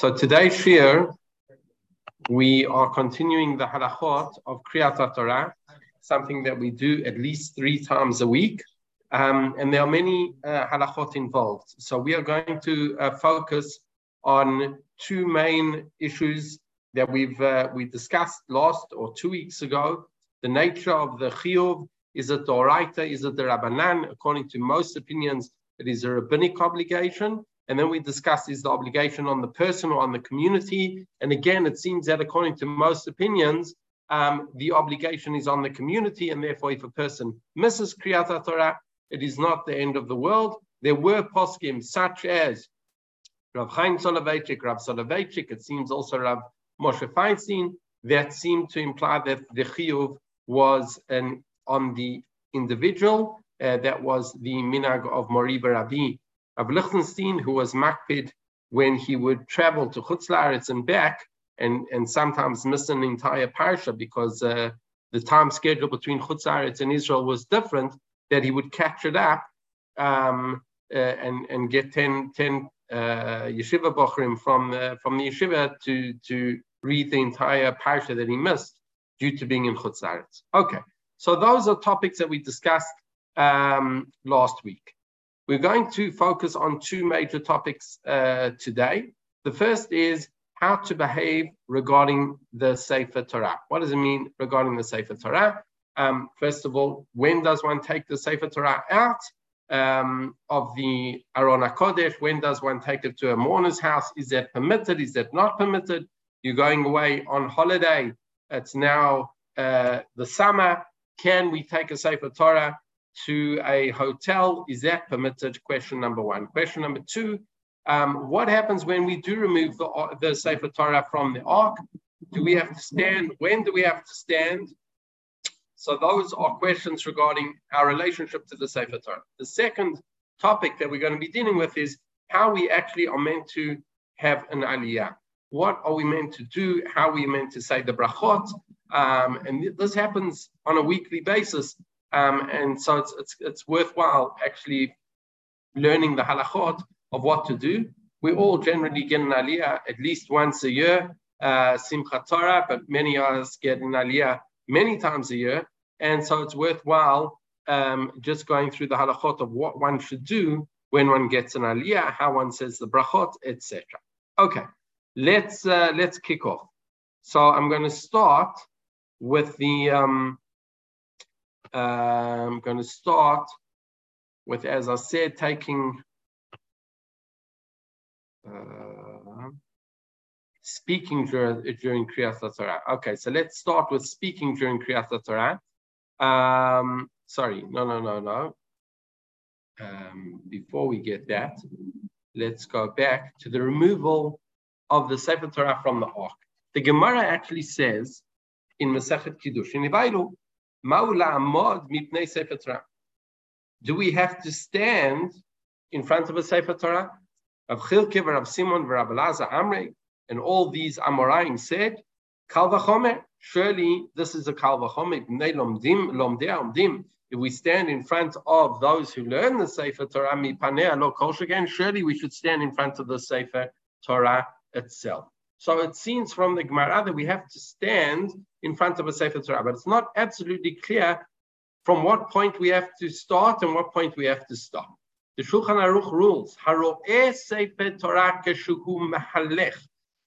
So today's shir, we are continuing the halachot of Kriyat Torah, something that we do at least three times a week. Um, and there are many uh, halachot involved. So we are going to uh, focus on two main issues that we've uh, we discussed last or two weeks ago. The nature of the chiyuv, is it the oraita, is it the rabbanan? According to most opinions, it is a rabbinic obligation. And then we discussed is the obligation on the person or on the community. And again, it seems that according to most opinions, um, the obligation is on the community. And therefore, if a person misses Kriyat Torah, it is not the end of the world. There were poskim such as Rav Chaim Soloveitchik, Rav Soloveitchik, it seems also Rav Moshe Feinstein, that seemed to imply that the chiyuv was an, on the individual. Uh, that was the minag of Mori Rabbi of Lichtenstein, who was makpid when he would travel to Chutz and back, and, and sometimes miss an entire parsha because uh, the time schedule between Chutz and Israel was different, that he would catch it up um, uh, and, and get 10, 10 uh, yeshiva bochrim from, uh, from the yeshiva to, to read the entire parsha that he missed due to being in Chutz Okay, so those are topics that we discussed um, last week. We're going to focus on two major topics uh, today. The first is how to behave regarding the Sefer Torah. What does it mean regarding the Sefer Torah? Um, first of all, when does one take the Sefer Torah out um, of the Aron HaKodesh? When does one take it to a mourner's house? Is that permitted? Is that not permitted? You're going away on holiday. It's now uh, the summer. Can we take a Sefer Torah to a hotel. Is that permitted? Question number one. Question number two, um, what happens when we do remove the, the Sefer Torah from the ark? Do we have to stand? When do we have to stand? So those are questions regarding our relationship to the Sefer Torah. The second topic that we're going to be dealing with is how we actually are meant to have an aliyah. What are we meant to do? How are we meant to say the brachot? Um, and this happens on a weekly basis. Um, and so it's, it's, it's worthwhile actually learning the halachot of what to do. We all generally get an aliyah at least once a year, uh, Simchat Torah, but many of us get an aliyah many times a year. And so it's worthwhile um, just going through the halachot of what one should do when one gets an aliyah, how one says the brachot, etc. Okay, let's uh, let's kick off. So I'm going to start with the um, I'm going to start with, as I said, taking uh, speaking during, during Kriyat Torah. Okay, so let's start with speaking during Kriyat Torah. Um, sorry, no, no, no, no. Um, before we get that, let's go back to the removal of the Sefer Torah from the Ark. The Gemara actually says in Masechet Kiddushin, do we have to stand in front of a Sefer Torah? Of Chilke, Rav Simon, Rav Elazar, Amre, and all these Amoraim said, Kal v'chomer, surely this is a Kal v'chomer, lomdim, lomdei If we stand in front of those who learn the Sefer Torah, lo surely we should stand in front of the Sefer Torah itself. So it seems from the Gemara that we have to stand in front of a Sefer Torah, but it's not absolutely clear from what point we have to start and what point we have to stop. The Shulchan Aruch rules, Haro'eh Sefer Torah keshuhu mehalech,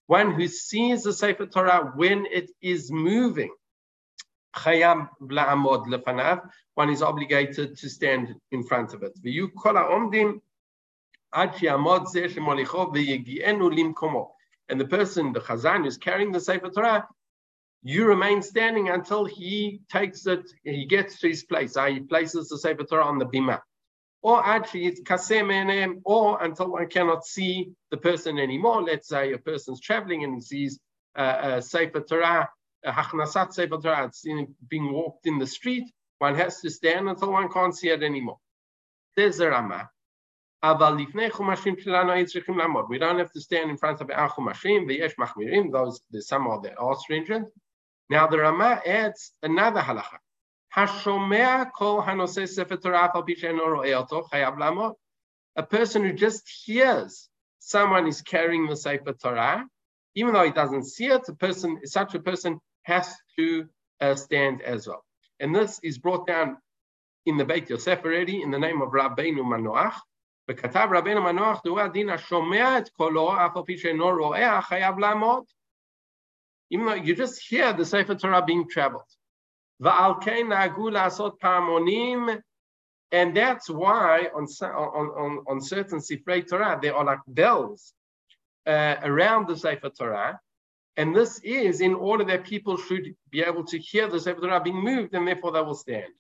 one who sees the Sefer Torah when it is moving, chayam lefanav, one is obligated to stand in front of it. V'yu ha'omdim ad she'amod zeh shemolicho v'yegi'enu limkomo and the person, the Chazan, who's carrying the Sefer Torah, you remain standing until he takes it, he gets to his place. Uh, he places the Sefer Torah on the bima. Or actually, it's kasem or until one cannot see the person anymore. Let's say a person's traveling and he sees uh, a Sefer Torah, a Hachnasat Sefer Torah, it's being walked in the street. One has to stand until one can't see it anymore. There's the Ramah. We don't have to stand in front of our chumashim. V'yesh machmirim. Those there's some of the are stringent. Now the Rama adds another halacha. Hashomea kol hanoseh sefer Torah al chayav lamod. A person who just hears someone is carrying the Sefer Torah, even though he doesn't see it, a person, such a person has to uh, stand as well. And this is brought down in the Beit Yosef already in the name of Rabbeinu Manoach. וכתב רבנו מנוח, דו הדין השומע את קולו, אף על פי שאינו רואה, חייב לעמוד. Even though you just hear the Sefer Torah being traveled. ועל כן נהגו לעשות פעמונים, and that's why on, on, on, on certain Sifrei Torah, there are like bells uh, around the Sefer Torah, and this is in order that people should be able to hear the Sefer Torah being moved, and therefore they will stand.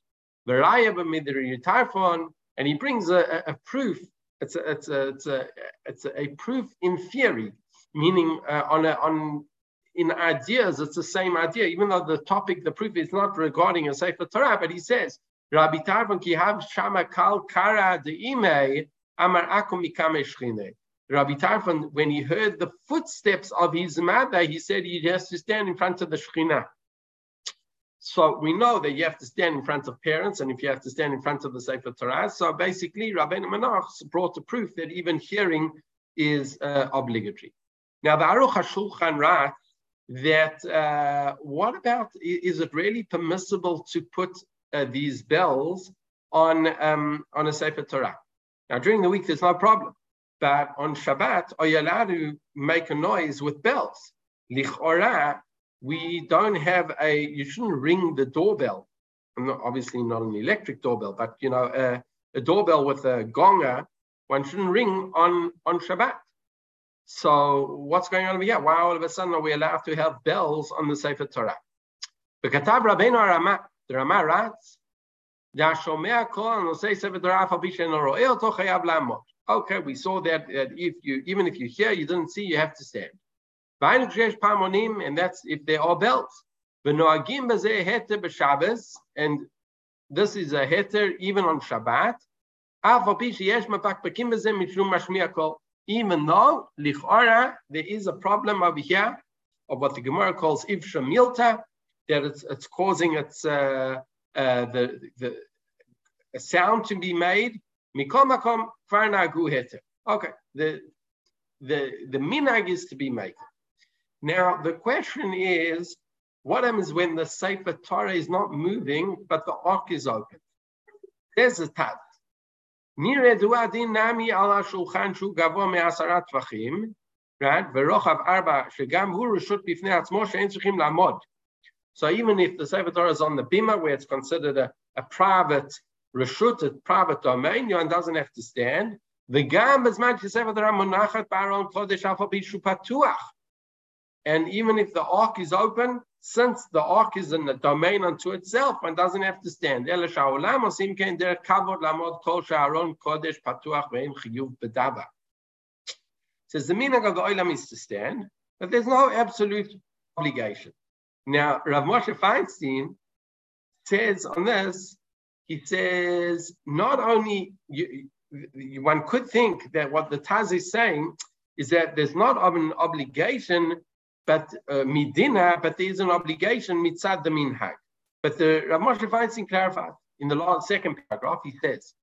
and he brings a, a, a proof. It's a, it's a, it's a, it's a, proof in theory, meaning uh, on a, on in ideas, it's the same idea, even though the topic, the proof is not regarding a Sefer Torah, but he says, Rabbi Tarfon ki have shama kal kara de ime amar akum mikame Rabbi Tarfon, when he heard the footsteps of his mother, he said he has to stand in front of the Shekhinah. So we know that you have to stand in front of parents, and if you have to stand in front of the Sefer Torah, so basically Rabbeinu Manoach brought the proof that even hearing is uh, obligatory. Now the Aruch HaShulchan writes that uh, what about is it really permissible to put uh, these bells on um, on a Sefer Torah? Now during the week there's no problem, but on Shabbat are you allowed to make a noise with bells? Lichora, we don't have a. You shouldn't ring the doorbell. Not, obviously not an electric doorbell, but you know a, a doorbell with a gonger. One shouldn't ring on on Shabbat. So what's going on over here? Why all of a sudden are we allowed to have bells on the Sefer Torah? Okay, we saw that, that if you even if you hear, you didn't see, you have to stand. And that's if they are bells. And this is a heter even on Shabbat even though lichora there is a problem over here of what the Gemara calls ivsha milta, that it's, it's causing its uh, uh, the the sound to be made. Mikom makom Okay, the the the minag is to be made. Now, the question is, what happens when the Sefer Torah is not moving, but the ark is open? There's a Taz. Right? So even if the Sefer Torah is on the bima, where it's considered a, a private reshut, a private domain, Yohan doesn't have to stand. The gam is man shesefer Torah monachat baron kodesh alfa bishupatuach. And even if the ark is open, since the ark is in the domain unto itself, and doesn't have to stand. Says the meaning of the olam is to stand, but there's no absolute obligation. Now, Rav Moshe Feinstein says on this, he says not only you, one could think that what the Taz is saying is that there's not an obligation but uh, midina, but there is an obligation mitzad the minhag. But the Rav Moshe Feinstein clarified in the last second paragraph. He says,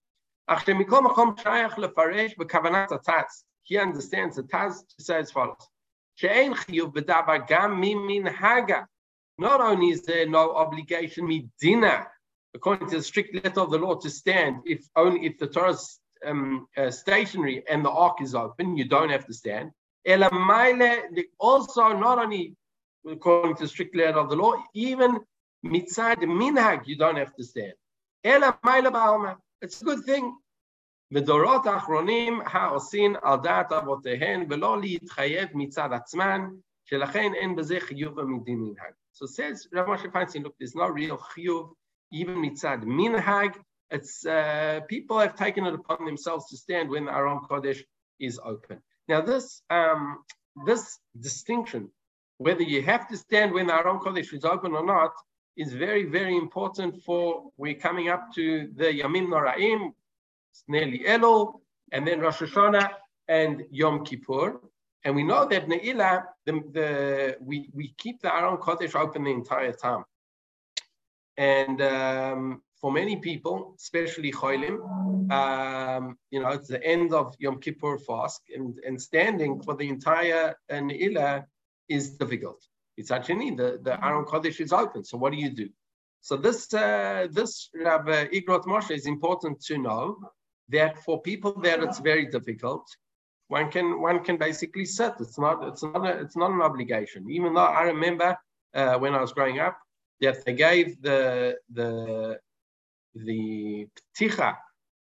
He understands the Taz to say as follows: Not only is there no obligation midina, according to the strict letter of the law, to stand if only if the Torah is um, uh, stationary and the ark is open, you don't have to stand Also, not only according to strict letter of the law, even mitzad minhag, you don't have to stand. It's a good thing. ודורות האחרונים העושים על דעת אבותיהן ולא להתחייב מצד עצמן, שלכן אין בזה חיוב מדין מנהג. So says Rav Moshe Feinstein, look, there's no real chiyuv, even mitzad minhag. It's uh, people have taken it upon themselves to stand when the Aron Kodesh is open. Now, this um, this distinction, whether you have to stand when the Aron Kodesh is open or not, is very, very important for we're coming up to the Yamim Noraim, it's nearly Elul, and then Rosh Hashanah and Yom Kippur. And we know that Ne'ilah, the, the, we, we keep the Aron Kodesh open the entire time. And um, for many people, especially Cholim, um, you know, it's the end of Yom Kippur fast, and, and standing for the entire uh, Ne'ilah is difficult. It's actually the, the Aron Kodesh is open. So what do you do? So this uh, this Rabbi Igrot Moshe is important to know that for people that it's very difficult, one can one can basically sit. It's not it's not a, it's not an obligation. Even though I remember uh, when I was growing up that they gave the the the pticha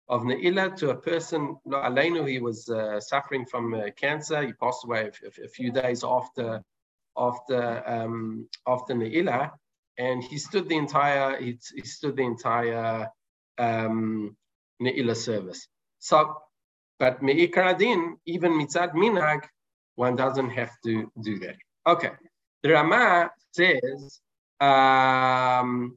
of Ne'ilah to a person, Aleinu, he was uh, suffering from uh, cancer. He passed away a, a, few days after after um, after Ne'ilah, and he stood the entire he, he stood the entire um, service. So, but Me'ikar Adin, even mitzad minag, one doesn't have to do that. Okay, the Rama says um,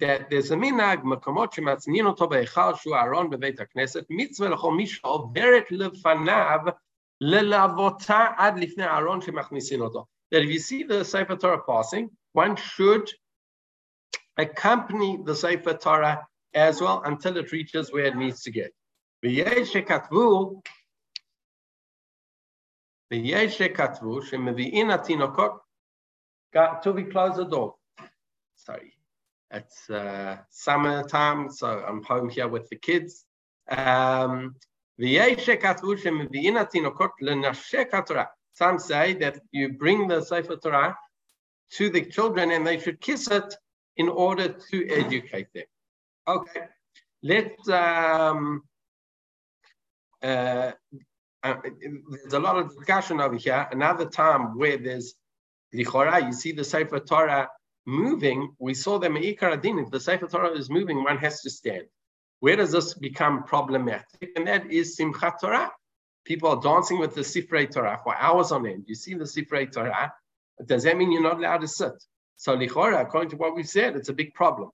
that there's a minag makamot shematznin oto be'echal shu aron beveit hakneset mitzvah lechol mi beret lefanav lelavota ad lifnei aron shemachnisin oto. That if you see the Sefer Torah passing, one should accompany the Sefer Torah as well until it reaches where it needs to get. To be close the door. Sorry. It's uh, summertime, so I'm home here with the kids. Um, some say that you bring the Sefer Torah to the children and they should kiss it in order to educate them. Okay, let's. Um, uh, uh, there's a lot of discussion over here. Another time where there's lichora, you see the Sefer Torah moving. We saw the Me'ikar Adin. If the Sefer Torah is moving, one has to stand. Where does this become problematic? And that is Simchat Torah. People are dancing with the Sifrei Torah for hours on end. You see the Sifrei Torah. Does that mean you're not allowed to sit? So lichora, according to what we've said, it's a big problem.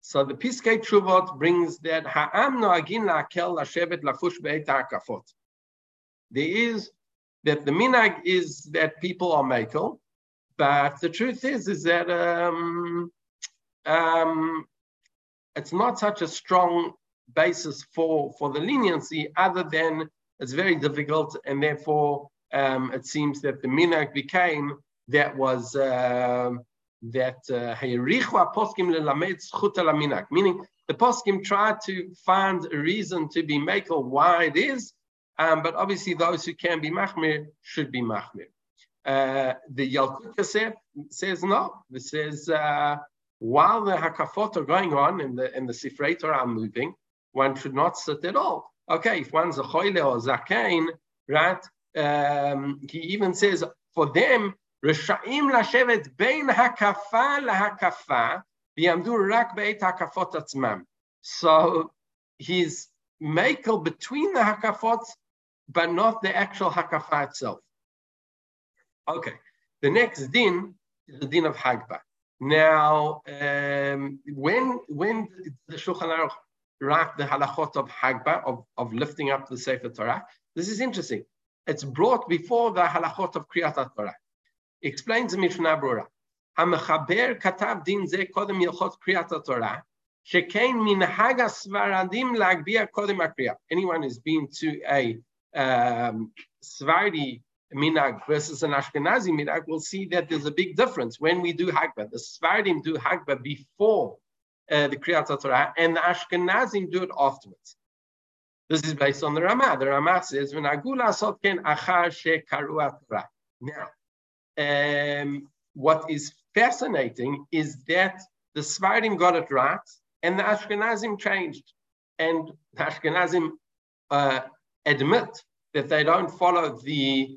So the Piskei Tshuvot brings that ha'am noagin la'akel lashevet lafush be'et ha'akafot. There is that the minag is that people are makel, but the truth is is that um, um, it's not such a strong basis for for the leniency, other than it's very difficult, and therefore um, it seems that the minag became that was uh, that uh, meaning the poskim tried to find a reason to be makel why it is, um, but obviously those who can be machmir should be machmir. Uh, the Yalkut Yosef says no. This is uh, while the hakafot are going on in the and the Sifrei are moving, one should not sit at all. Okay, if one's a choile or zakein, right? Um, he even says for them, Reshaim lashevet bein hakafa lahakafa v'yamdu rak beit hakafot atzmam. So he's makel between the hakafot, but not the actual hakafa itself. Okay, the next din is the din of Hagba. Now, um, when when the Shulchan Aruch wrote the halachot of Hagba, of, of lifting up the Sefer Torah, this is interesting. It's brought before the halachot of Kriyat Torah. Explains the Mishnah Brura. המחבר כתב דין זה קודם הלכות קריאת התורה, שכן מנהג הספרדים להגביה קודם הקריאה. Anyone has been to a um, Svardi minag versus an Ashkenazi minag will see that there's a big difference when we do Hagba. The Svardim do Hagba before uh, the Kriyat Torah, and the Ashkenazim do it afterwards. This is based on the Ramah. The Ramah says, "V'nagula sot ken achar shekaru Torah." Now, um, what is fascinating is that the Svardim got it right and the Ashkenazim changed. And the Ashkenazim uh, admit that they don't follow the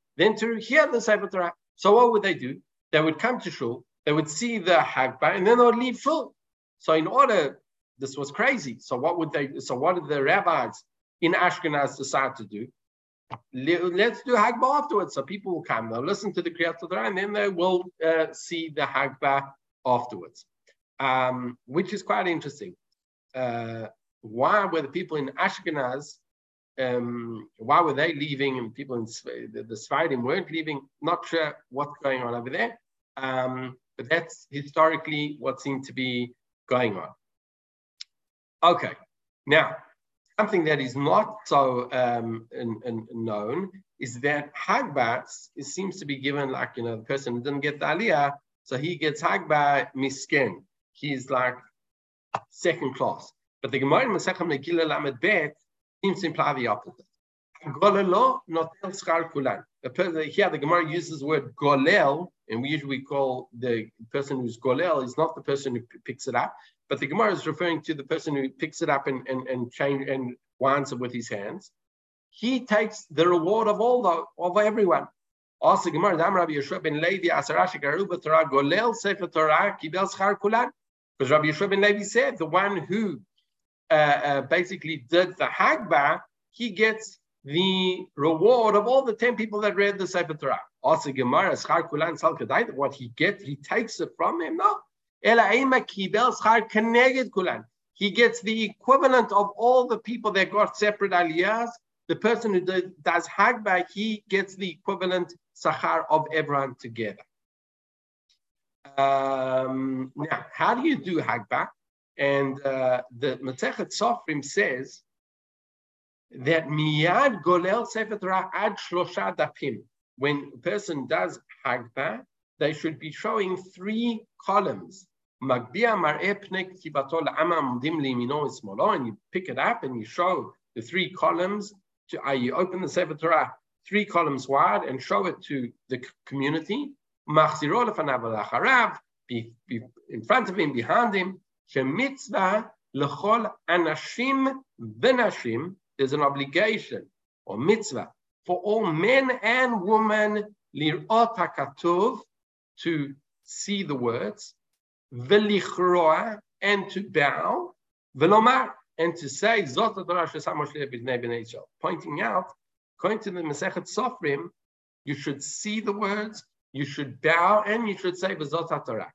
than to hear the Sefer Torah. So what would they do? They would come to shul, they would see the Hagbah, and then they would leave full. So in order, this was crazy. So what would they? So what did the rabbis in Ashkenaz decide to do? Let's do Hagbah afterwards. So people will come, they'll listen to the Kriyat Torah, and then they will uh, see the Hagbah afterwards, um, which is quite interesting. Uh, why were the people in Ashkenaz, um, why were they leaving and people in the, the weren't leaving? Not sure what's going on over there. Um, but that's historically what seemed to be going on. Okay, now something that is not so um, in, in, known is that Hagbats seems to be given like you know the person who didn't get the aliyah, so he gets Hagba misken. He's like second class. But the Gemara in Masechet Megillah Lamed Bet seems to imply the opposite. Golelo notel schar kulan. Here the Gemara uses the word golel, and we usually call the person who's golel is not the person who picks it up, but the Gemara is referring to the person who picks it up and, and, and change and winds it with his hands. He takes the reward of all the of everyone. Also, Gemara, Dam Rabbi Yehoshua ben Levi, Asarashi Garuba Torah, Golel Sefer Torah, Kibel Schar Kulan. Because Rabbi Yehoshua ben Levi said, the one who basically did the Hagbah, he gets the reward of all the 10 people that read the Sefer Torah. Also, Gemara, Schar Kulan Sal what he gets, he takes it from him. No. He gets the equivalent of all the people that got separate aliyahs. The person who does Hagbah, he gets the equivalent sachar of everyone together. Um, now, how do you do Hagbah? And uh, the Masechet Sofrim says that miyad golel sefer ad shlosha dapim. When a person does Hagbah, they should be showing three columns. Magbia mar'e pnei ktibato la'ama amdim liyimino ismolo, and you pick it up and you show the three columns. To, uh, you open the Sefer Torah three columns wide and show it to the community. Machziro lefanav be in front of him, behind him. Shemitzvah lechol anashim v'nashim there's an obligation or mitzvah for all men and women lirot hakatuv to see the words, v'lichroa and to bow, v'lomar and to say zot Torah pointing out, according to the Masechet Sofrim, you should see the words, you should bow, and you should say v'zot Torah.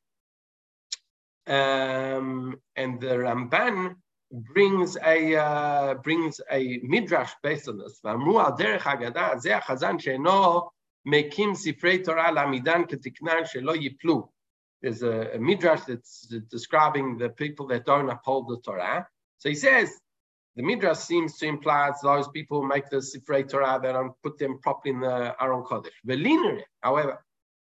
Um, and the Ramban brings a uh, brings a midrash based on this. ואמרו על דרך אגדה, זה החזן שאינו מקים ספרי תורה לעמידן כתקנן שלא ייפלו. There's a, a midrash that's describing the people that don't uphold the Torah. So he says, the midrash seems to imply it's those people who make the Sifrei Torah that don't put them properly in the Aron Kodesh. Velinere, however,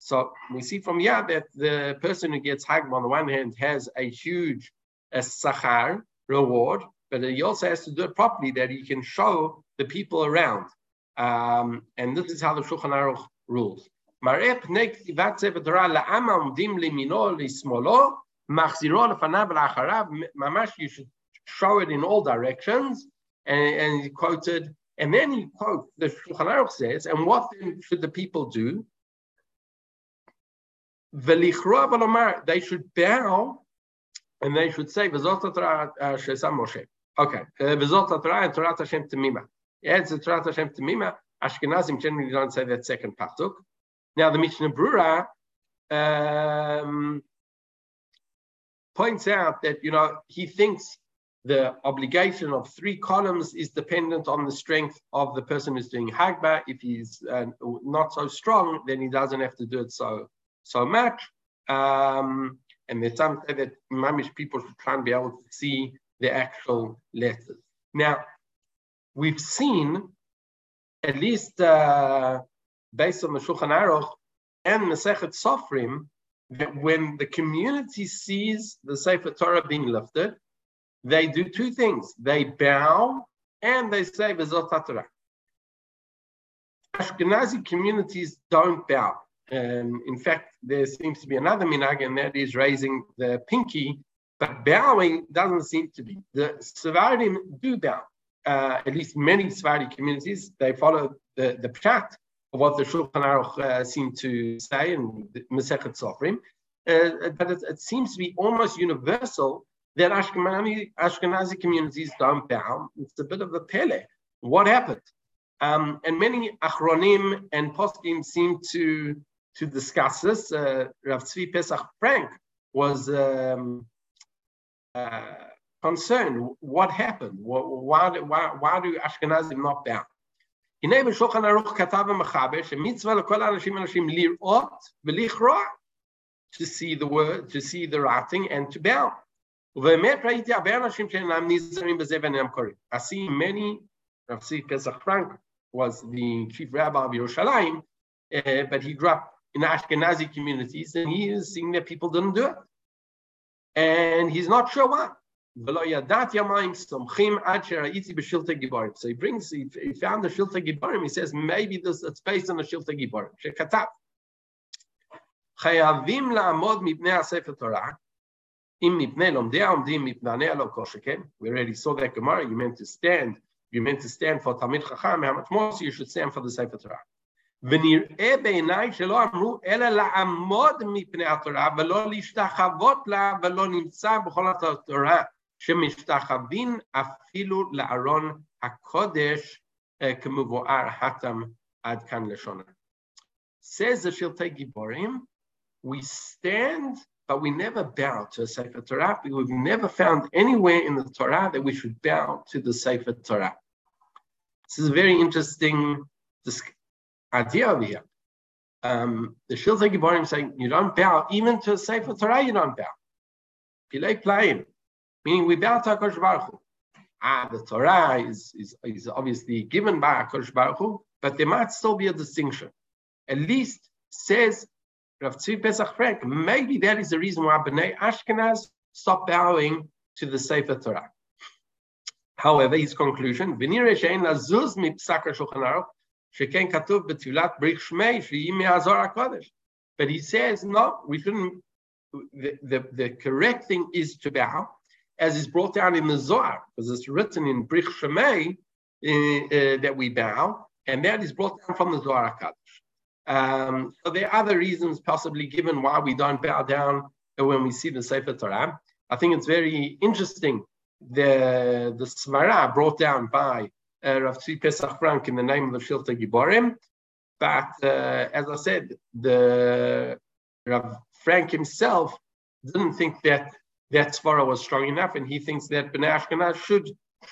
So we see from here that the person who gets Hagbah on the one hand has a huge a sachar reward, but he also has to do it properly that he can show the people around. Um, and this is how the Shulchan Aruch rules. You should show it in all directions. And, and he quoted, and then he quotes, the Shulchan Aruch says, and what then should the people do? They should bow and they should say. Okay. It's the Torah Hashem Temima. Ashkenazim generally don't say that second pasuk. Now the Mishnah Brura um, points out that you know he thinks the obligation of three columns is dependent on the strength of the person who's doing Hagbah. If he's uh, not so strong, then he doesn't have to do it so so much. Um, and there's some say that mamish people should try and be able to see the actual letters. Now, we've seen, at least uh, based on the Shulchan Aruch and Masechet Sofrim, that when the community sees the Sefer Torah being lifted, they do two things. They bow and they say Bezot Torah. Ashkenazi communities don't bow. Um, in fact, there seems to be another minhag, and that is raising the pinky, but bowing doesn't seem to be. The Sephardim do bow. Uh, at least many Sephardi communities, they follow the, the pshat of what the Shulchan Aruch uh, seem to say in Masechet Sofrim. Uh, but it, it, seems to be almost universal that Ashkenazi, Ashkenazi communities don't bow. It's a bit of a pele. What happened? Um, and many Achronim and Poskim seem to to discuss this. Uh, Rav Tzvi Pesach Frank was um, uh, concerned. What happened? Why, why, why do Ashkenazim not bow? הנה בשולחן ערוך כתב המחבר שמצווה לכל האנשים אנשים לראות ולכרוע to see the word, to see the writing and to bow. ובאמת ראיתי הרבה אנשים שאינם נזהרים בזה ואינם קוראים. I see many, Rav Tzvi Pesach Frank was the chief rabbi of Yerushalayim, uh, but he grew up in Ashkenazi communities, and he is seeing that people didn't do it. And he's not sure why. So he brings, he, found the Shiltei Giborim. He says, maybe this, it's based on the Shiltei Giborim. We already saw that Gemara, you meant to stand, you meant to stand for Talmid Chacham, how much more so you should stand for the Sefer Torah. ונראה בעיניי שלא אמרו אלא לעמוד מפני התורה ולא להשתחוות לה ולא נמצא בכל התורה שמשתחווים אפילו לארון הקודש כמבואר התם עד כאן לשונה. Says the Shiltei Giborim, we stand but we never bow to a Sefer Torah. We've never found anywhere in the Torah that we should bow to the Sefer Torah. This is a very interesting idea over here. Um, the Shiltei Giborim saying you don't bow even to Sefer Torah. You don't bow. Pilei playing, meaning we bow to Hakadosh Baruch Hu. Ah, the Torah is, is, is obviously given by Hakadosh Baruch Hu, but there might still be a distinction. At least says Rav Tzvi Pesach Frank, maybe that is the reason why Bnei Ashkenaz stopped bowing to the Sefer Torah. However, his conclusion, Sheken Katuv Betzilat Brich Shmei Sheyi Me'azor But he says, no, we shouldn't, the, the, the, correct thing is to bow, as is brought down in the Zohar, because it's written in Brich Shmei uh, eh, uh, eh, that we bow, and that is brought down from the Zohar HaKadosh. Um, so there are other reasons possibly given why we don't bow down when we see the Sefer Torah. I think it's very interesting, the, the svara brought down by uh, Rav Tzvi Pesach Frank in the name of the Shiltei Giborim. But uh, as I said, the Rav Frank himself didn't think that that svara was strong enough, and he thinks that Bnei Ashkenaz should,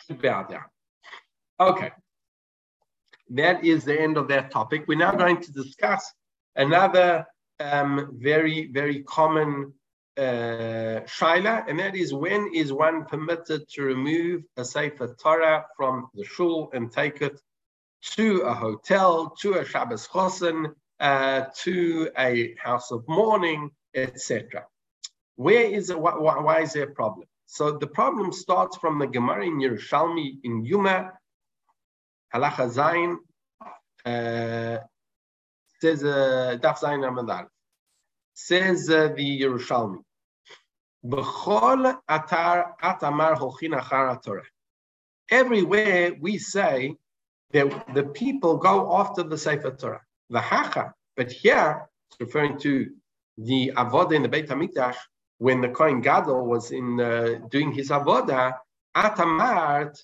should bow down. Okay, that is the end of that topic. We're now going to discuss another um, very, very common uh, shaila, and that is when is one permitted to remove a Sefer Torah from the shul and take it to a hotel, to a Shabbos chosen, uh, to a house of mourning, etc. Where is it? Why, why, is there a problem? So the problem starts from the Gemara in Yerushalmi in Yuma, Halacha Zayin, uh, says uh, Daf Zayin Ramadal. Says uh, the Yerushalmi. Everywhere we say that the people go after the Sefer Torah. V'hacha, but here it's referring to the avodah in the Beit Hamikdash when the Kohen Gadol was in uh, doing his avodah. Atamart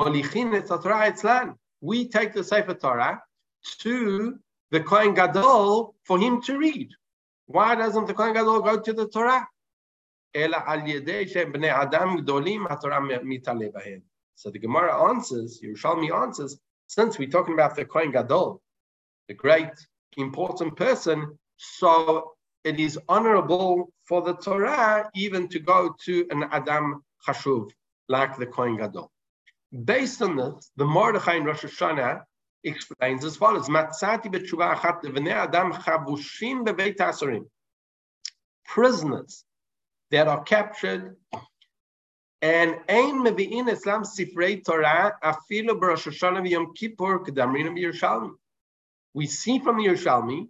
molichin et Torah We take the Sefer Torah to the Kohen Gadol for him to read. Why doesn't the Kohen Gadol go to the Torah? אלא על ידי שהם בני אדם גדולים, התורה מתעלה בהם. So the Gemara answers, Yerushalmi answers, since we're talking about the Kohen Gadol, the great important person, so it is honorable for the Torah even to go to an Adam Chashuv, like the Kohen Gadol. Based on this, the Mordechai in Rosh Hashanah explains as follows, Matzati b'tshuva achat Adam chavushim bebeit Prisoners that are captured And ein mevi'in Islam sifrei Torah afilu b'Rosh Hashanah v'Yom Kippur k'damrinu b'Yerushalmi. We see from the Yerushalmi,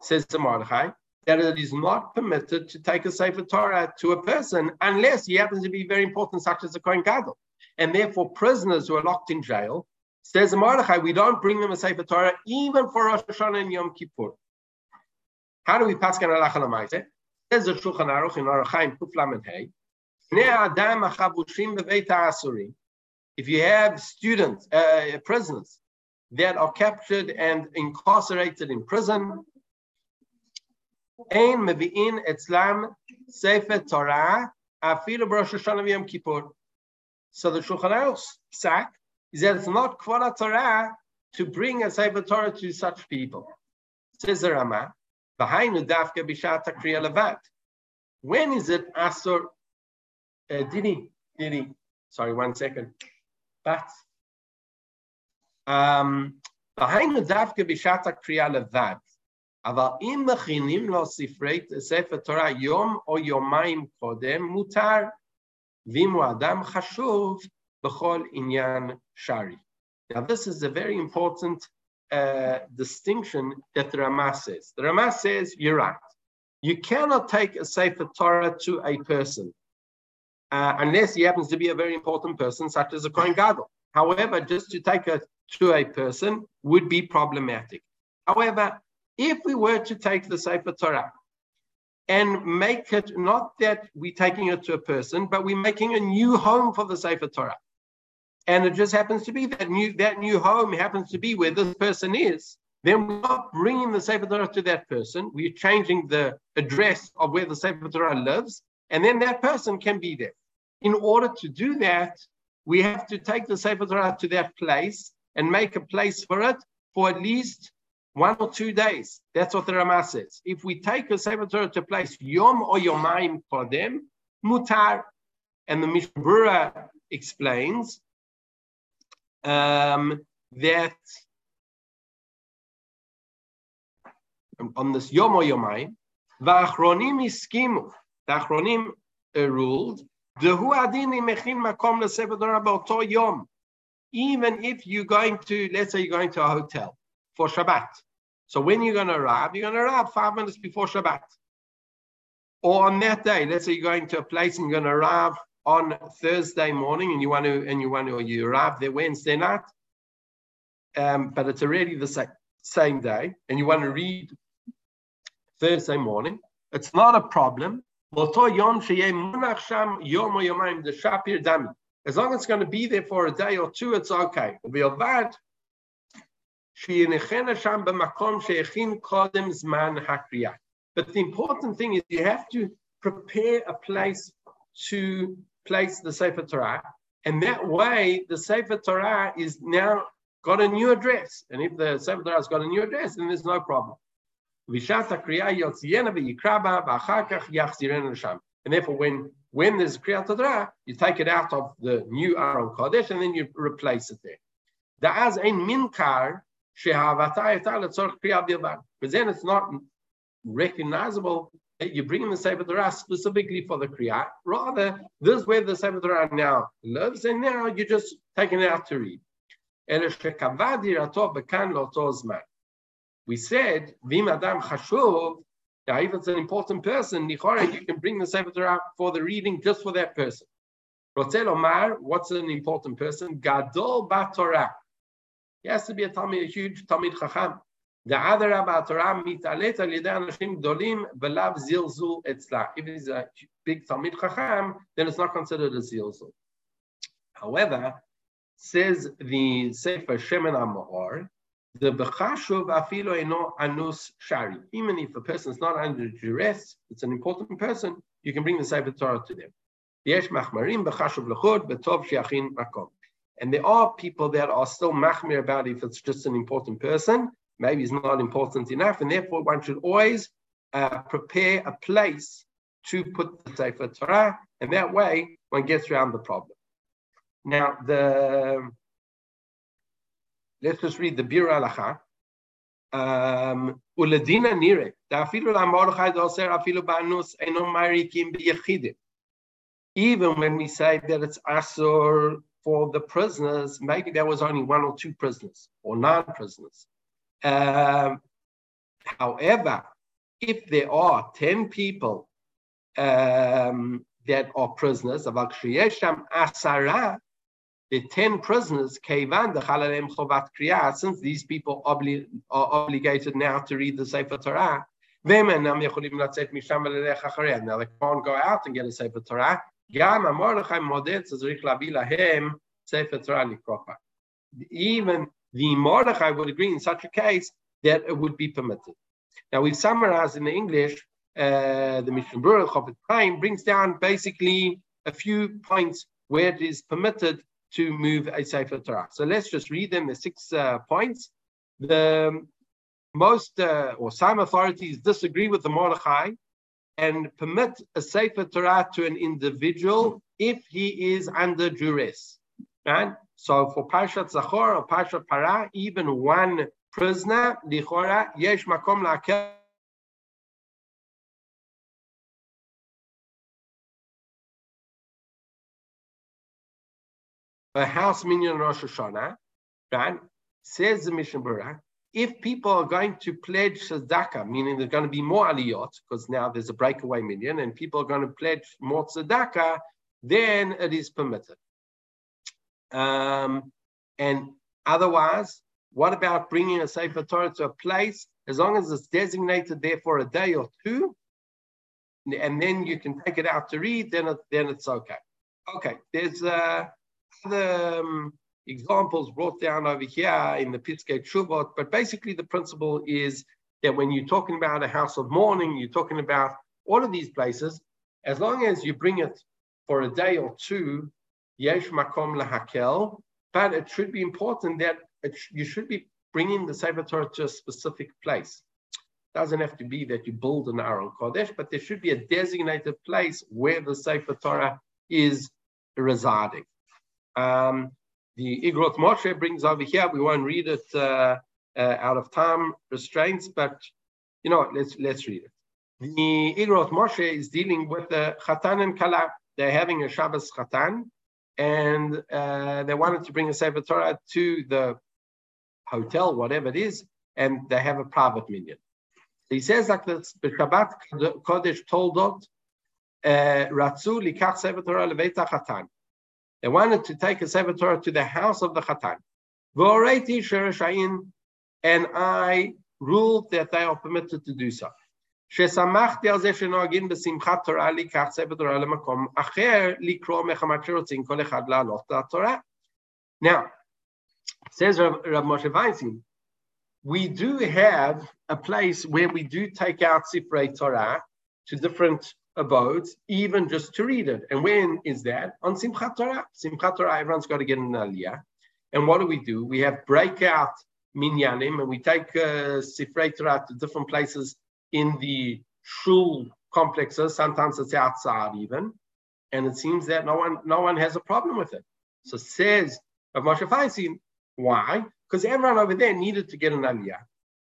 says the Mordechai, that it is not permitted to take a Sefer Torah to a person unless he happens to be very important, such as a Kohen Gadol. And therefore, prisoners who are locked in jail, says the Mordechai, we don't bring them a Sefer Torah even for Rosh Hashanah and Yom Kippur. How do we pass Gan Alach Says the Shulchan Aruch in Orach Chaim Kuflam and Hey, if you have students, uh, prisoners that are captured and incarcerated in prison, ein mevi'in etzlam sefer Torah afilu b'Rosh Hashanah Kippur. So the Shulchan Aruch sack is that it's not kvara Torah to bring a sefer Torah to such people. Says the Rama, "V'hainu dafke b'shata kriya levat." When is it asur uh, Dini, Dini, sorry, one second. But והיינו דווקא בשעת הקריאה לבד, אבל אם מכינים לו ספרי ספר תורה יום או יומיים קודם, מותר, ואם הוא אדם חשוב, בכל עניין שרי. Now this is a very important distinction that the Rama says. The Rama says, you're right. You cannot take a Sefer Torah to a person uh, unless he happens to be a very important person, such as a Kohen Gadol. However, just to take it to a person would be problematic. However, if we were to take the Sefer Torah and make it not that we're taking it to a person, but we're making a new home for the Sefer Torah, and it just happens to be that new that new home happens to be where this person is, then we're not bringing the Sefer Torah to that person. We're changing the address of where the Sefer Torah lives, and then that person can be there. In order to do that, we have to take the Sefer Torah to that place and make a place for it for at least one or two days. That's what the Rama says. If we take a Sefer Torah to place Yom or Yomaim for them, mutar. And the Mishna explains um, that on this Yom or Yomaim, V'achronim iskimu. The Achronim ruled, Dehu adini mechin makom lesefer Torah yom. even if you're going to, let's say you're going to a hotel for Shabbat. So when you're going to arrive, you're going to arrive five minutes before Shabbat. Or on that day, let's say you're going to a place and you're going to arrive on Thursday morning and you want to, and you want to, you arrive there Wednesday night, um, but it's already the same, same day and you want to read Thursday morning. It's not a problem as long as it's going to be there for a day or two, it's okay. But the important thing is you have to prepare a place to place the Sefer Torah. And that way, the Sefer Torah is now got a new address. And if the Sefer Torah has got a new address, then there's no problem. And therefore, when when there's Kriyat Torah, you take it out of the new Aron Kodesh and then you replace it there. Da'az ein minkar because then it's not recognizable that you're bringing the Sefer Torah specifically for the Kriyat. Rather, this is where the Sefer Torah now lives, and now you're just taking it out to read. We said, Vim Adam Chashuv, now if it's an important person, you can bring the Sefer Torah for the reading just for that person. Rotzel Omar, what's an important person? Gadol Torah. He has to be a Talmud, a huge Talmid Chacham. Etzla. If he's a big Talmid Chacham, then it's not considered a zilzul. However, says the Sefer Shemen HaMaor, the bechashuv afilo eno anus shari. Even if a person is not under duress, it's an important person, you can bring the Sefer Torah to them. Yesh machmarim bechashuv lechod betov shiachin makom. And there are people that are still machmir about if it's just an important person, maybe it's not important enough, and therefore one should always uh, prepare a place to put the Sefer Torah, and that way one gets around the problem. Now, the Let's just read the Biur Halacha. Biyechidim. even when we say that it's asur for the prisoners, maybe there was only one or two prisoners or nine prisoners. Um, however, if there are 10 people um, that are prisoners, of asara, the 10 prisoners, since these people obli- are obligated now to read the Sefer Torah, now they can't go out and get a Sefer Torah. Even the Mordechai would agree in such a case that it would be permitted. Now we've summarized in the English, uh, the Mishnah Berurah Chofetz Chaim brings down basically a few points where it is permitted to move a Sefer Torah. So let's just read them, the six uh, points. The most uh, or some authorities disagree with the Mordechai and permit a Sefer Torah to an individual if he is under duress. Right? So for Parshat Zachor or Parshat Parah, even one prisoner, Lichora, Yesh Makom La'akel a house minyan Rosh Hashanah, right? Says the Mishnah Berurah, if people are going to pledge tzedakah, meaning there's going to be more aliyot, because now there's a breakaway minyan, and people are going to pledge more tzedakah, then it is permitted. Um, and otherwise, what about bringing a Sefer Torah to a place, as long as it's designated there for a day or two, and then you can take it out to read, then, it, then it's okay. Okay, there's uh, other um, examples brought down over here in the Piskei Teshuvot, but basically the principle is that when you're talking about a house of mourning, you're talking about all of these places, as long as you bring it for a day or two, yesh makom lahakel, but it should be important that it, you should be bringing the Sefer Torah to a specific place. Doesn't have to be that you build an Aron Kodesh, but there should be a designated place where the Sefer Torah is residing. Um, the Igrot Moshe brings over here. We won't read it uh, uh, out of time restraints, but you know, let's let's read it. The Igrot Moshe is dealing with the Chatan and Kala. They're having a Shabbos Chatan, and uh, they wanted to bring a Sefer Torah to the hotel, whatever it is, and they have a private minyan. He says like this: Shabbat Kodesh Toldot uh, Ratzu likach Sefer Torah leveit Chatan. They wanted to take a Sefer Torah to the house of the Chatan. And I ruled that they are permitted to do so. ששמחתי על זה שנוהגים בשמחת תורה לקח צוות תורה למקום אחר, לקרוא מחמת שרוצים כל אחד את התורה. Now, says Rav, Rav Moshe Feinstein, we do have a place where we do take out Sifrei Torah to different abodes, even just to read it. And when is that? On Simchat Torah. Simchat Torah, everyone's got to get an aliyah. And what do we do? We have breakout minyanim, and we take uh, Sifrei Torah to different places in the shul complexes. Sometimes it's outside even. And it seems that no one, no one has a problem with it. So says of Moshe Feinstein, why? Because everyone over there needed to get an aliyah.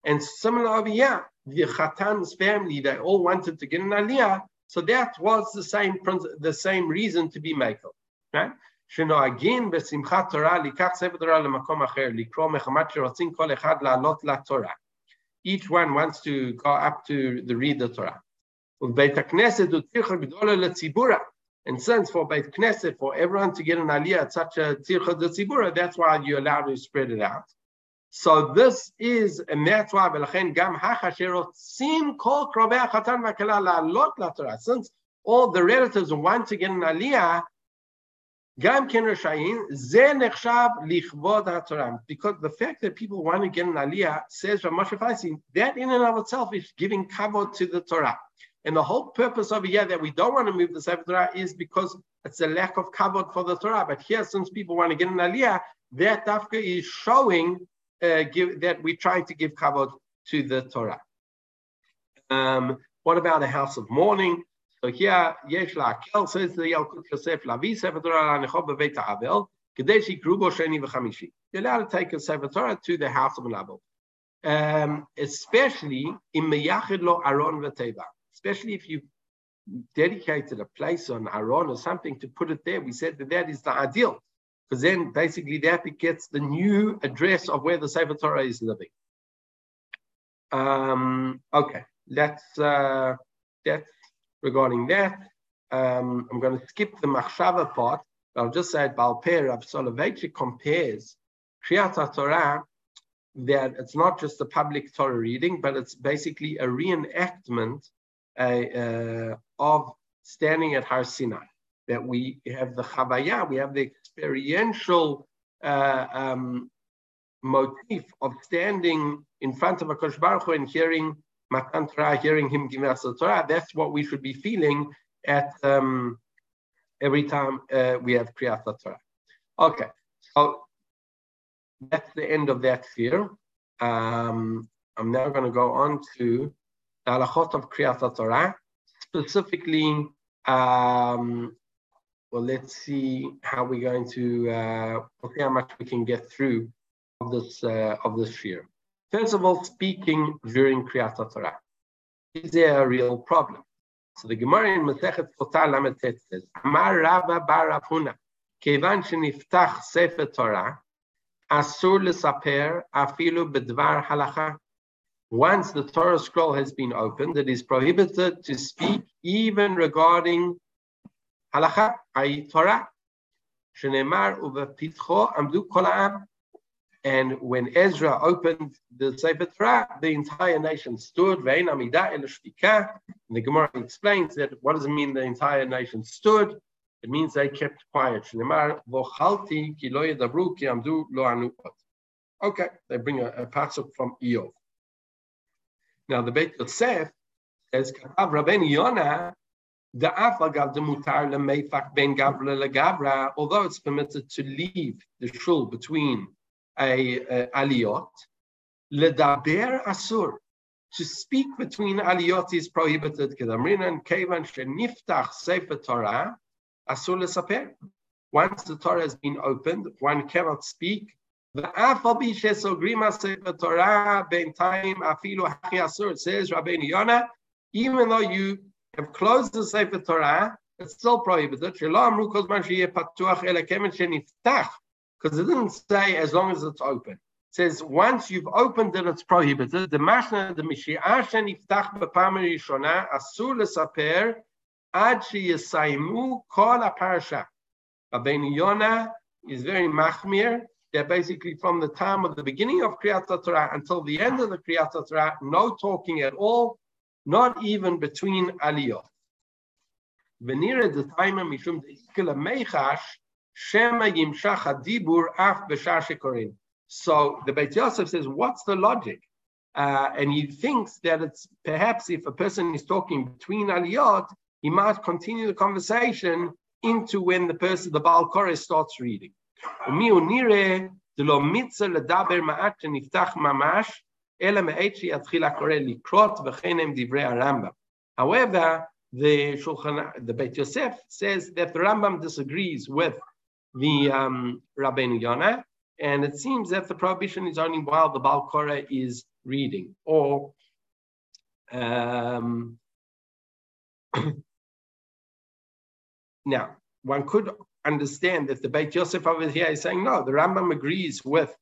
And similar over here, the Chatan's family, they all wanted to get an aliyah, so that was the same the same reason to be Michael, right? שנוהגים בשמחת תורה לקח ספר תורה למקום אחר, לקרוא מחמת שרוצים כל אחד לעלות לתורה. Each one wants to go up to the read the Torah. ובית הכנסת הוא טרחה גדולה לציבורה. And since for Beit Knesset, for everyone to get an aliyah at such a tzircha de tzibura, that's why you're allowed to spread it out. So this is, and that's why, ולכן גם החשרוצים כל קרובי החתן והכלה לעלות לתורה, since all the relatives want to get an aliyah, because the fact that people want to get an aliyah, says Ramasha Feinstein, that in and of itself is giving kavod to the Torah. And the whole purpose of here that we don't want to move the Sefer Torah is because it's a lack of kavod for the Torah. But here, since people want to get an aliyah, that dafka is showing uh, give, that we're trying to give kavod to the Torah. Um, what about a house of mourning? So here, yesh la'akel says the Yalkut Yosef lavi sefer Torah la'necho beveit ha'avel כדי שיקראו בו שני וחמישי. You're allowed to take a sefer Torah to the house of an Um, especially in meyachid lo aron v'teva. Especially if you dedicated a place on Aron or something to put it there, we said that that is the ideal. Because then basically that gets the new address of where the Sefer Torah is living. Um, okay, that's uh, that's regarding that. Um, I'm going to skip the Machshava part. I'll just say it, Balper of Soloveitchik compares Kriyat Torah that it's not just a public Torah reading, but it's basically a reenactment uh, of standing at Har Sinai. That we have the Chavaya, we have the experiential uh, um, motif of standing in front of a Baruch Hu and hearing Matan Torah, hearing him give us the Torah. That's what we should be feeling at um, every time uh, we have Kriyat Torah. Okay, so that's the end of that fear. Um, I'm now going to go on to the halachot of Kriyat Torah, specifically. Um, well, let's see how we're going to uh, see how much we can get through of this uh, of this fear. First of all, speaking during Kriyat Torah, is there a real problem? So the Gemara in Masechet Sotah Lametet says, Amar Rabba Bar Huna, Kevan sheniftach Sefer Torah, asur lesaper afilu bedvar halacha. Once the Torah scroll has been opened, it is prohibited to speak even regarding halacha, i.e. Torah. Shenemar ubepitcho amdu kol and when Ezra opened the Sefer Torah, the entire nation stood. The Gemara explains that what does it mean the entire nation stood? It means they kept quiet. Okay, they bring a, a pasuk from Iyov. Now the Beit Yosef says, Katav Rabbeinu Yonah, the the although it's permitted to leave the shul between aliyot, ledaber asur, to speak between aliyot is prohibited. Kedamrinan kevan sheniftach sefer Torah asur lesaper. Once the Torah has been opened, one cannot speak. The afabishesogrima sefer Torah b'entaim afilo haki asur. It says Rabbeinu Yonah, even though you have closed the Sefer Torah, it's still prohibited because it didn't say as long as it's open. It says once you've opened it, it's prohibited. The mashna, the mishi'ashen iftach b'pam rishona asur lesaper ad sheyasaimu kol aparasha. Rabbeinu Yonah is very machmir. They're basically from the time of the beginning of Kriyat Torah until the end of the Kriyat Torah, no talking at all, not even between aliyot. Venira the time of mishum the mechash So the Beit Yosef says, what's the logic? Uh, and he thinks that it's perhaps if a person is talking between aliyot, he might continue the conversation into when the person, the Baal Koreh, starts reading. However, the Shulchan, the Beit Yosef says that the Rambam disagrees with the um, Rabbeinu Yonah, and it seems that the prohibition is only while the Baal Koreh is reading, or um, now one could understand that the Beit Yosef over here is saying no. The Rambam agrees with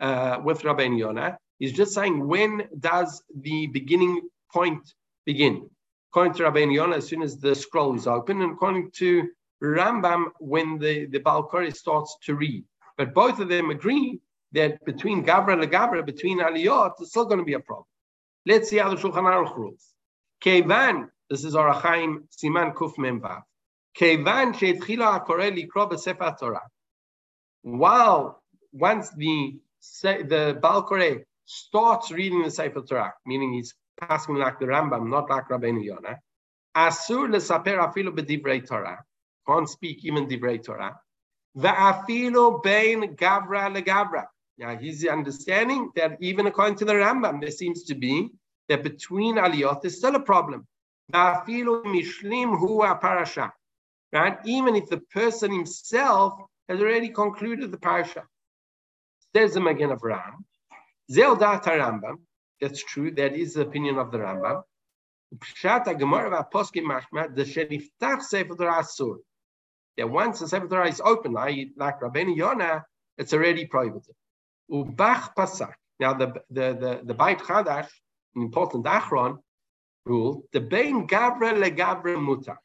uh, with Rabbeinu Yonah. He's just saying when does the beginning point begin? According to Rabbeinu Yonah, as soon as the scroll is open, and according to Rambam when the, the Baal Koreh starts to read. But both of them agree that between Gabra and Gabra, between Aliyot, it's still going to be a problem. Let's see how the Shulchan Aruch rules. Kevan, this is Orach Chaim Siman Kuf Memvav. Kevan she'etchila hakoreh likro b'sefer Torah. While once the the Baal Koreh starts reading the Sefer Torah, meaning he's passing like the Rambam, not like Rabbeinu Yonah, asur lesaper afilu b'divrei Torah can't speak even divrei Torah. Va'afilu bein gavra legavra. Now he's understanding that even according to the Rambam, there seems to be that between aliyot is still a problem. Va'afilu mishlim huwa parasha. Right? Even if the person himself has already concluded the parasha. Says the Magen Avraham. Zel Rambam. That's true. That is the opinion of the Rambam. Pshat Gemara Poskim Mashma the Sheniftach Sefer Asur. That once the Sefer Torah is open, like, Rabbeinu Yonah, it's already prohibited. Ubach Pasak. Now the the the the Beit Chadash, an important Achron rule, the Bein Gavra Legavra Mutar.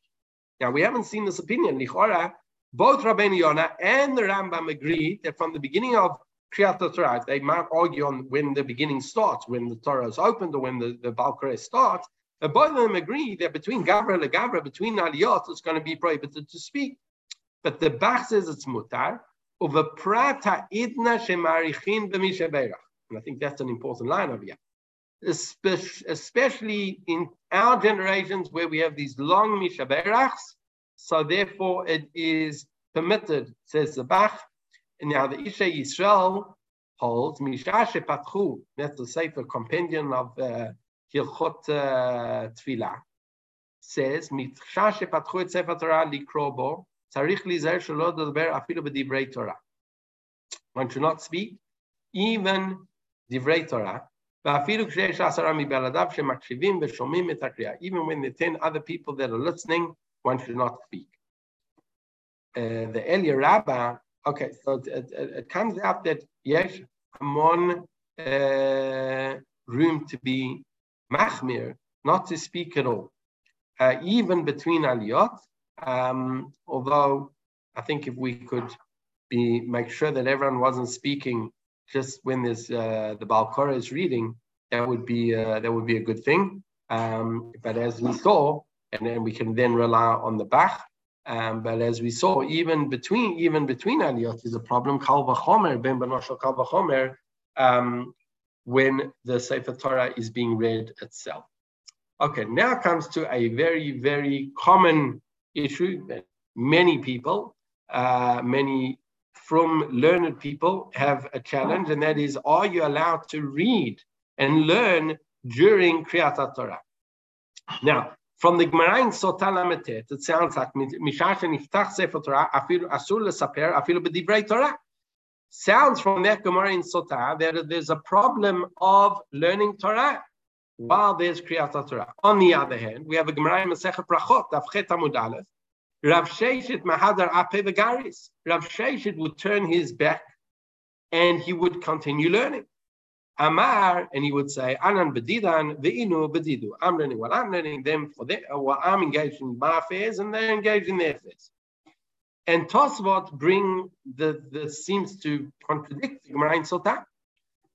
Now we haven't seen this opinion. Lichora, both Rabbeinu Yonah and the Rambam agree that from the beginning of Kriyat Torah, they might argue on when the beginning starts, when the Torah is opened, or when the, the Baal Koreh starts. But both of them agree that between Gavra and Gavra, between Aliyot, it's going to be prohibited to speak. But the Bach says it's mutar. Over prata idna shemarichin b'mishaberach. And I think that's an important line over here. Especially in our generations where we have these long mishaberachs, so therefore it is permitted, says the Bach, and now the Ishei Yisrael holds Mishashe Patchu, that's the Sefer compendium of uh, Hilchot uh, Tfilah, says Mishashe Patchu et Sefer Torah likrobo, One should not speak even divrei Torah. Even when the ten other people that are listening, one should not speak. Uh, the Elia Rabbah Okay, so it, it, it comes out that yes, Hamon uh, room to be machmir, not to speak at all, uh, even between aliyot. Um, although I think if we could be make sure that everyone wasn't speaking just when there's uh, the Baal Koreh is reading, that would be uh, that would be a good thing. Um, but as we saw, and then we can then rely on the Bach. Um, but as we saw, even between even between aliyot is a problem. Kal v'chomer ben benoshel kal v'chomer um, when the Sefer Torah is being read itself. Okay, now comes to a very very common issue that many people, uh, many from learned people have a challenge, and that is: Are you allowed to read and learn during Kriyat Torah? Now, from the Gemara in Sota it sounds like Mishach Niftach Sefer Torah, afilu asur lesaper, afilu b'divrei Torah. Sounds from that Gemara in Sota that there's a problem of learning Torah while there's Kriyat Torah. On the other hand, we have a Gemara in Masechet Brachot, Avchet Amud Aleph. Rav Sheshet Mahadar Ape Vegaris. Rav Sheshet would turn his back and he would continue learning. Amar, and he would say, Anan bedidan, ve'inu bedidu. I'm learning what I'm learning, them for their, well, I'm engaged in my affairs and they're engaged in their affairs. And Tosfot bring the, the seems to contradict the Gemara in Sotah.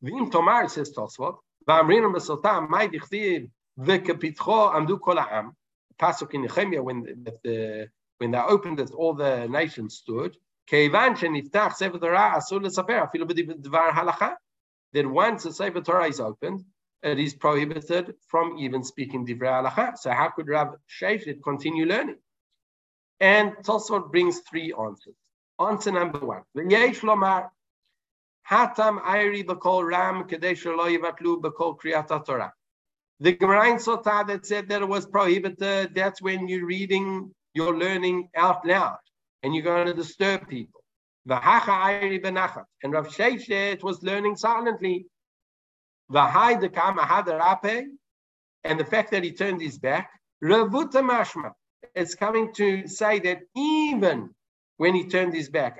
V'im Tomar, says Tosfot, v'amrin b'sotah, mai dichtiv, v'kapitcho amdu kol ha'am. Pasuk in Nehemiah, when the, the, when they opened it, all the nations stood. Keivan sheniftach sefer Torah asur lesaper, afilu halacha that once the Sefer Torah is opened, it is prohibited from even speaking Divrei Halacha. So how could Rav Sheshit continue learning? And Tosfot brings three answers. Answer number one: V'yesh lomar hatam ayri b'kol ram kadesh lo yivatlu b'kol kriyat Torah. The Gemara in that said that it was prohibited. That's when you're reading, you're learning out loud, and you're going to disturb people. V'hacha Airi Benachat. And Rav Sheshet was learning silently. The Haidaka Mahadharape and the fact that he turned his back, Ravuta Mashma, it's coming to say that even when he turned his back,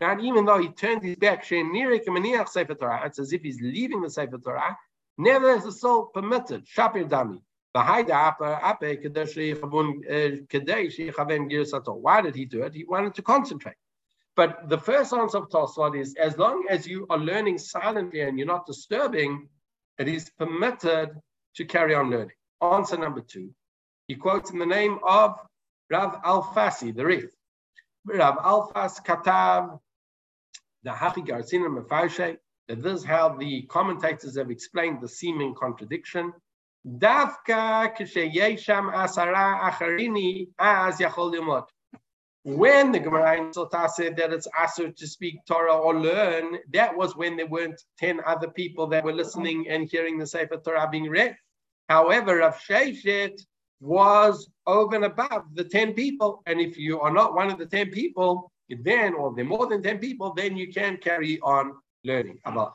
not even though he turned his back, it's as if he's leaving the Sefer Torah, never is the soul permitted. Shapir eh, Dami. Why did he do it? He wanted to concentrate. But the first answer of Tosfot is as long as you are learning silently and you're not disturbing, it is permitted to carry on learning. Answer number two. He quotes in the name of Rav Alfasi, the Rif. Rav Alfas Katav, the Hachi Garcina Mefarshe, that this is how the commentators have explained the seeming contradiction. When the Gemara in Sotah said that it's asur to speak Torah or learn, that was when there weren't 10 other people that were listening and hearing the Sefer Torah being read. However, Rav Sheshet was over and above the 10 people. And if you are not one of the 10 people, then, or the more than 10 people, then you can carry on learning. Hmm. About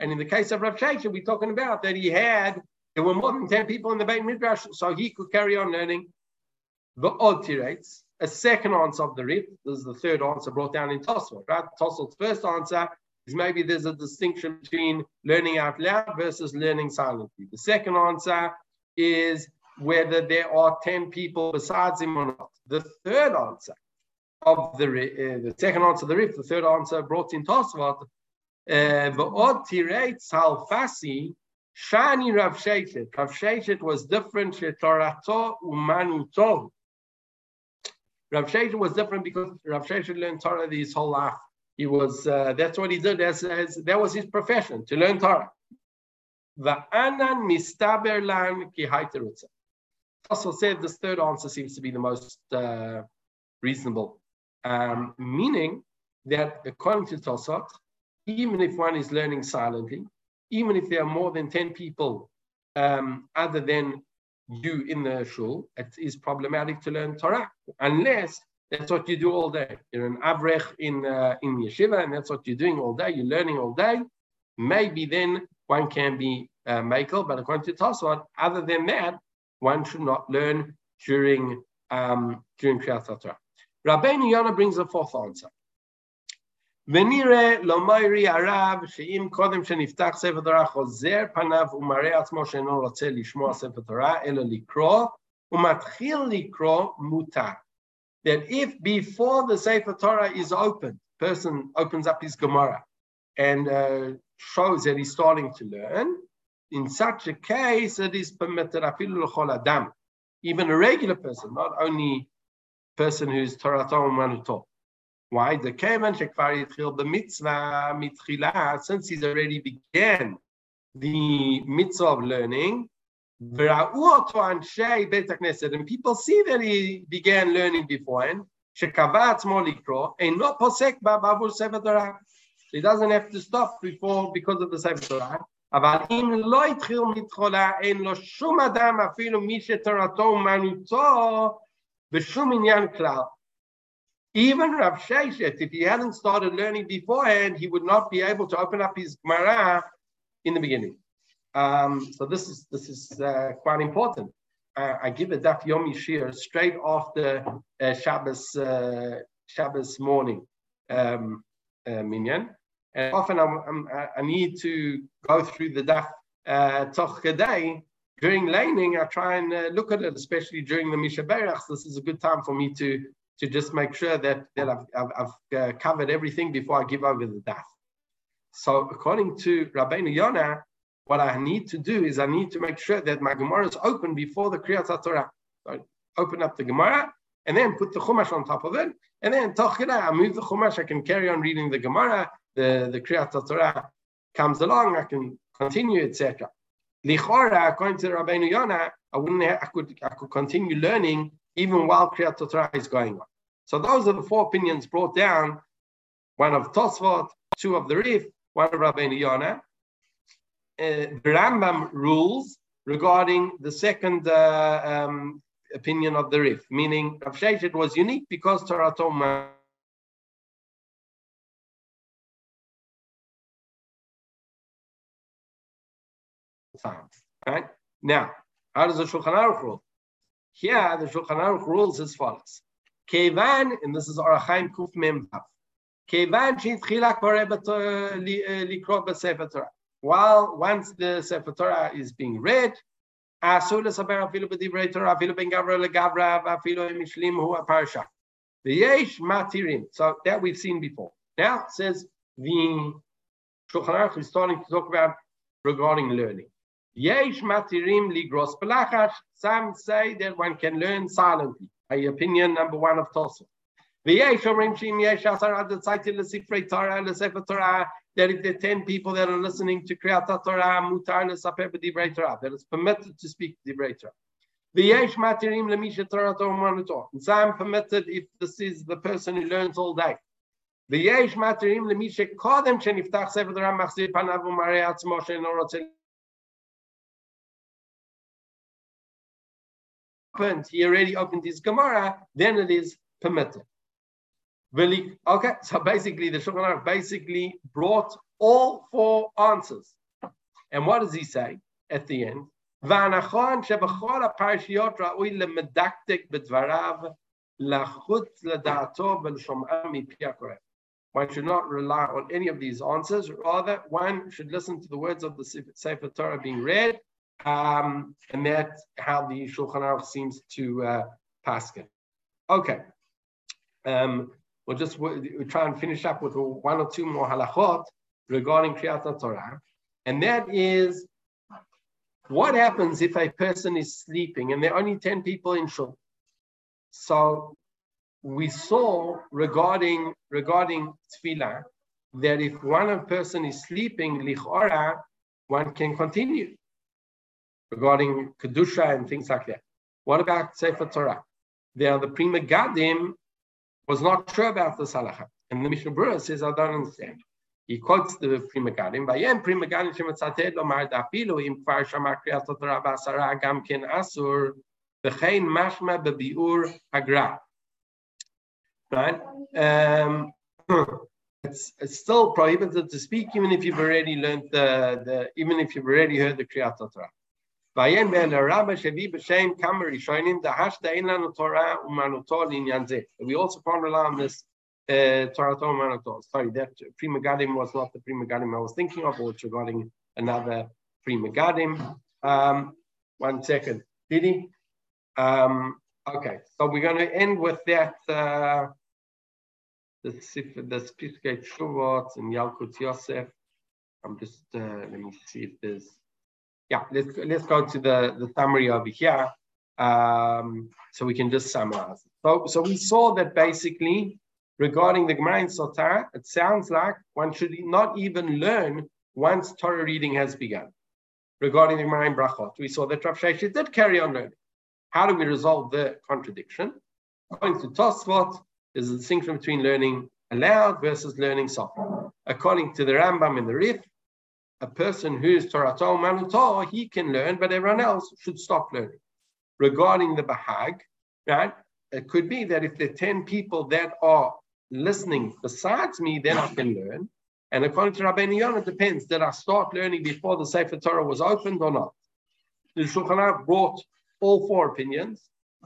And in the case of Rav Sheshet, we're talking about that he had, there were more than 10 people in the Beit Midrash, so he could carry on learning the odd tirates. A second answer of the Rif, this is the third answer brought down in Tosfot, right? Tosfot's first answer is maybe there's a distinction between learning out loud versus learning silently. The second answer is whether there are 10 people besides him or not. The third answer of the uh, the second answer, the riff, the third answer brought in Tosfot, uh, the odd tirate salfasi shani Rav Sheshet. Rav Sheshet was different. Shetorato umanuto. Rav Sheshet was different because Rav Sheshet learned Torah his whole life. He was uh, that's what he did. As, as, that was his profession to learn Torah. The anan lan ki Also said this third answer seems to be the most uh, reasonable um, meaning that according to Tosfot, even if one is learning silently, even if there are more than 10 people um, other than you in the shul, it is problematic to learn Torah, unless that's what you do all day. You're an avrech in, uh, in yeshiva, and that's what you're doing all day. You're learning all day. Maybe then one can be uh, makel, but according to Tosfot, other than that, one should not learn during um, during Kriyat Torah. Rabbeinu Yonah brings a fourth answer. ונראה לא מוירי הרב שאם קודם שנפתח ספר תורה חוזר פניו ומראה עצמו שאינו רוצה לשמוע ספר תורה אלא לקרוא ומתחיל לקרוא מותר. That if before the Sefer Torah is open, person opens up his Gemara and uh, shows that he's starting to learn, in such a case it is permitted adam, even a regular person, not only person who's Torah Manuto. Why? The Kevan Shekvar the mitzvah mitchila, since he's already began the mitzvah of learning, and people see that he began learning beforehand, shekavat molikro, and not posek ba'avur sefer Torah. He doesn't have to stop before because of the sefer Torah. אבל אם לא התחיל מתחולה, אין לו שום אדם, אפילו מי שתורתו אומנותו, Klal. Even Rav Sheshet, if he hadn't started learning beforehand, he would not be able to open up his Gemara in the beginning. Um, so this is this is uh, quite important. Uh, I give a Daf Yomi Shir straight after uh, Shabbos uh, Shabbos morning um, uh, minyan, and often I'm, I'm, i need to go through the Daf toch uh, Toch during laning, I try and uh, look at it, especially during the Misha Berachs. This is a good time for me to, to just make sure that, that I've, I've, I've uh, covered everything before I give over the daf. So according to Rabbeinu Yonah, what I need to do is I need to make sure that my Gemara is open before the Kriyat Torah. So open up the Gemara and then put the Chumash on top of it. And then Tochira, I move the Chumash, I can carry on reading the Gemara, the, the Kriyat Torah comes along, I can continue, etc. Lichora, according to Rabbeinu Yonah, I wouldn't have, I could I could continue learning even while Kriyat Torah is going on. So those are the four opinions brought down, one of Tosfot, two of the Rif, one of Rabbeinu Yonah. Uh, the Rambam rules regarding the second uh, um, opinion of the Rif, meaning Rav Sheshet was unique because Torah Toma time. Right? Now, how does the Shulchan Aruch rule? Here, the Shulchan Aruch rules as follows. Kevan, and this is Orach Chaim Kuf Mem Vav. Kevan sheitchila korebet likrot b'Sefer Torah While once the Sefer Torah is being read, אסור לספר אפילו בדברי תורה, אפילו בין גברא לגברא, ואפילו אם השלימו הפרשה. ויש מתירים. So that we've seen before. Now it says the Shulchan Aruch is starting to talk about regarding learning. Yesh matirim ligros belachash. Some say that one can learn silently. A opinion number one of Tosfot. V'yesh omrim shim yesh asar ad tzaytil l'sifrei Torah l'sefer Torah. that if the 10 people that are listening to Kriyat Torah, mutar nesaper b'divrei Torah, that is permitted to speak divrei Torah. V'yesh matirim lemisha Torah Torah It's I'm permitted if this is the person who learns all day. V'yesh matirim lemisha kodem sheniftach sefer Torah machzir panav u'marei atzmo she'no he already opened his Gemara, then it is permitted. Okay, so basically the Shulchan Aruch basically brought all four answers. And what does he say at the end? One should not rely on any of these answers. Rather, one should listen to the words of the Sefer Torah being read, um, and that's how the Shulchan Aruch seems to uh, pass it. Okay. Um, we'll just we'll try and finish up with one or two more halachot regarding Kriyat Torah, and that is what happens if a person is sleeping and there are only 10 people in shul? So we saw regarding regarding tefillah that if one person is sleeping, lichora, one can continue regarding kedusha and things like that. What about Sefer Torah? There, are the Pri Megadim was not sure about this halacha, and the Mishnah says, "I don't understand." He quotes the Pri Megadim, "Vayem Pri Megadim shematzated lo mar dafilu im kvar shama kriyat Torah b'asara gam ken asur v'chein mashma bebiur hagra." right? Um, it's, it's, still prohibited to speak even if you've already learned the, the even if you've already heard the Kriyat Torah. We also can't rely on this uh, Torah Torah Sorry, that Pri Megadim was not the Pri Megadim I was thinking of, or regarding another Pri Megadim. Um, one second. Did he? Um, okay, so we're going to end with that. Uh, the the Piskei Teshuvot and Yalkut Yosef. I'm just uh, let me see if there's yeah. Let's let's go to the the summary over here, um, so we can just summarize. So so we saw that basically regarding the Gemara in Sotah, it sounds like one should not even learn once Torah reading has begun. Regarding the Gemara in Brachot, we saw that Rav Sheshet did carry on learning. How do we resolve the contradiction? According to Tosfot, there's a distinction between learning aloud versus learning softly. According to the Rambam and the Rif, a person who is Torah Manuto, he can learn, but everyone else should stop learning. Regarding the Bahag, right? It could be that if there are 10 people that are listening besides me, then I can learn. And according to Rabbeinu Yonah, it depends. Did I start learning before the Sefer Torah was opened or not? The Shulchan Aruch brought all four opinions,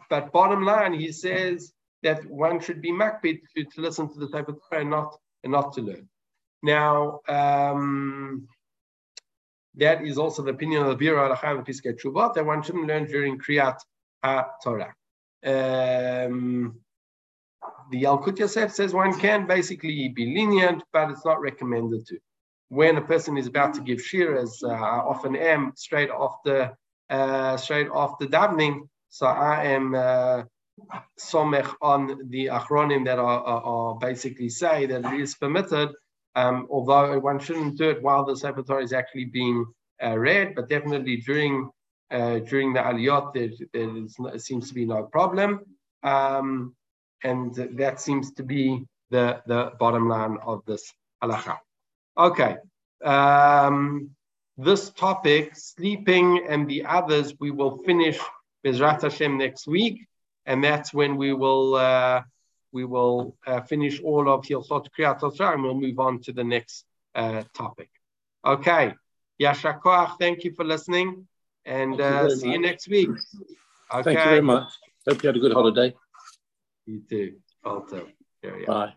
but bottom line, he says that one should be makbid to, to listen to the Sefer Torah and not, and not to learn. Now, um, that is also the opinion of the Biur Halacha and Piskei Teshuvot that one shouldn't learn during Kriyat HaTorah. Um, the Yalkut Yosef says one can basically be lenient, but it's not recommended to. When a person is about to give shir, as uh, I often am, straight after uh, straight after davening, so I am uh, somech on the achronim that are, are, are, basically say that it is permitted, um, although one shouldn't do it while the Sefer Torah is actually being uh, read, but definitely during uh, during the aliyot there, there, is, seems to be no problem, um, and that seems to be the the bottom line of this halacha. Okay. Um, this topic, sleeping and the others, we will finish Bezrat Hashem next week and that's when we will uh, we will uh, finish all of Hilchot Kriyat Torah and we'll move on to the next uh, topic. Okay, Yasha Koach, thank you for listening, and uh, see much. you next week. Okay. Thank you very much. Hope you had a good holiday. You too. Also. Bye.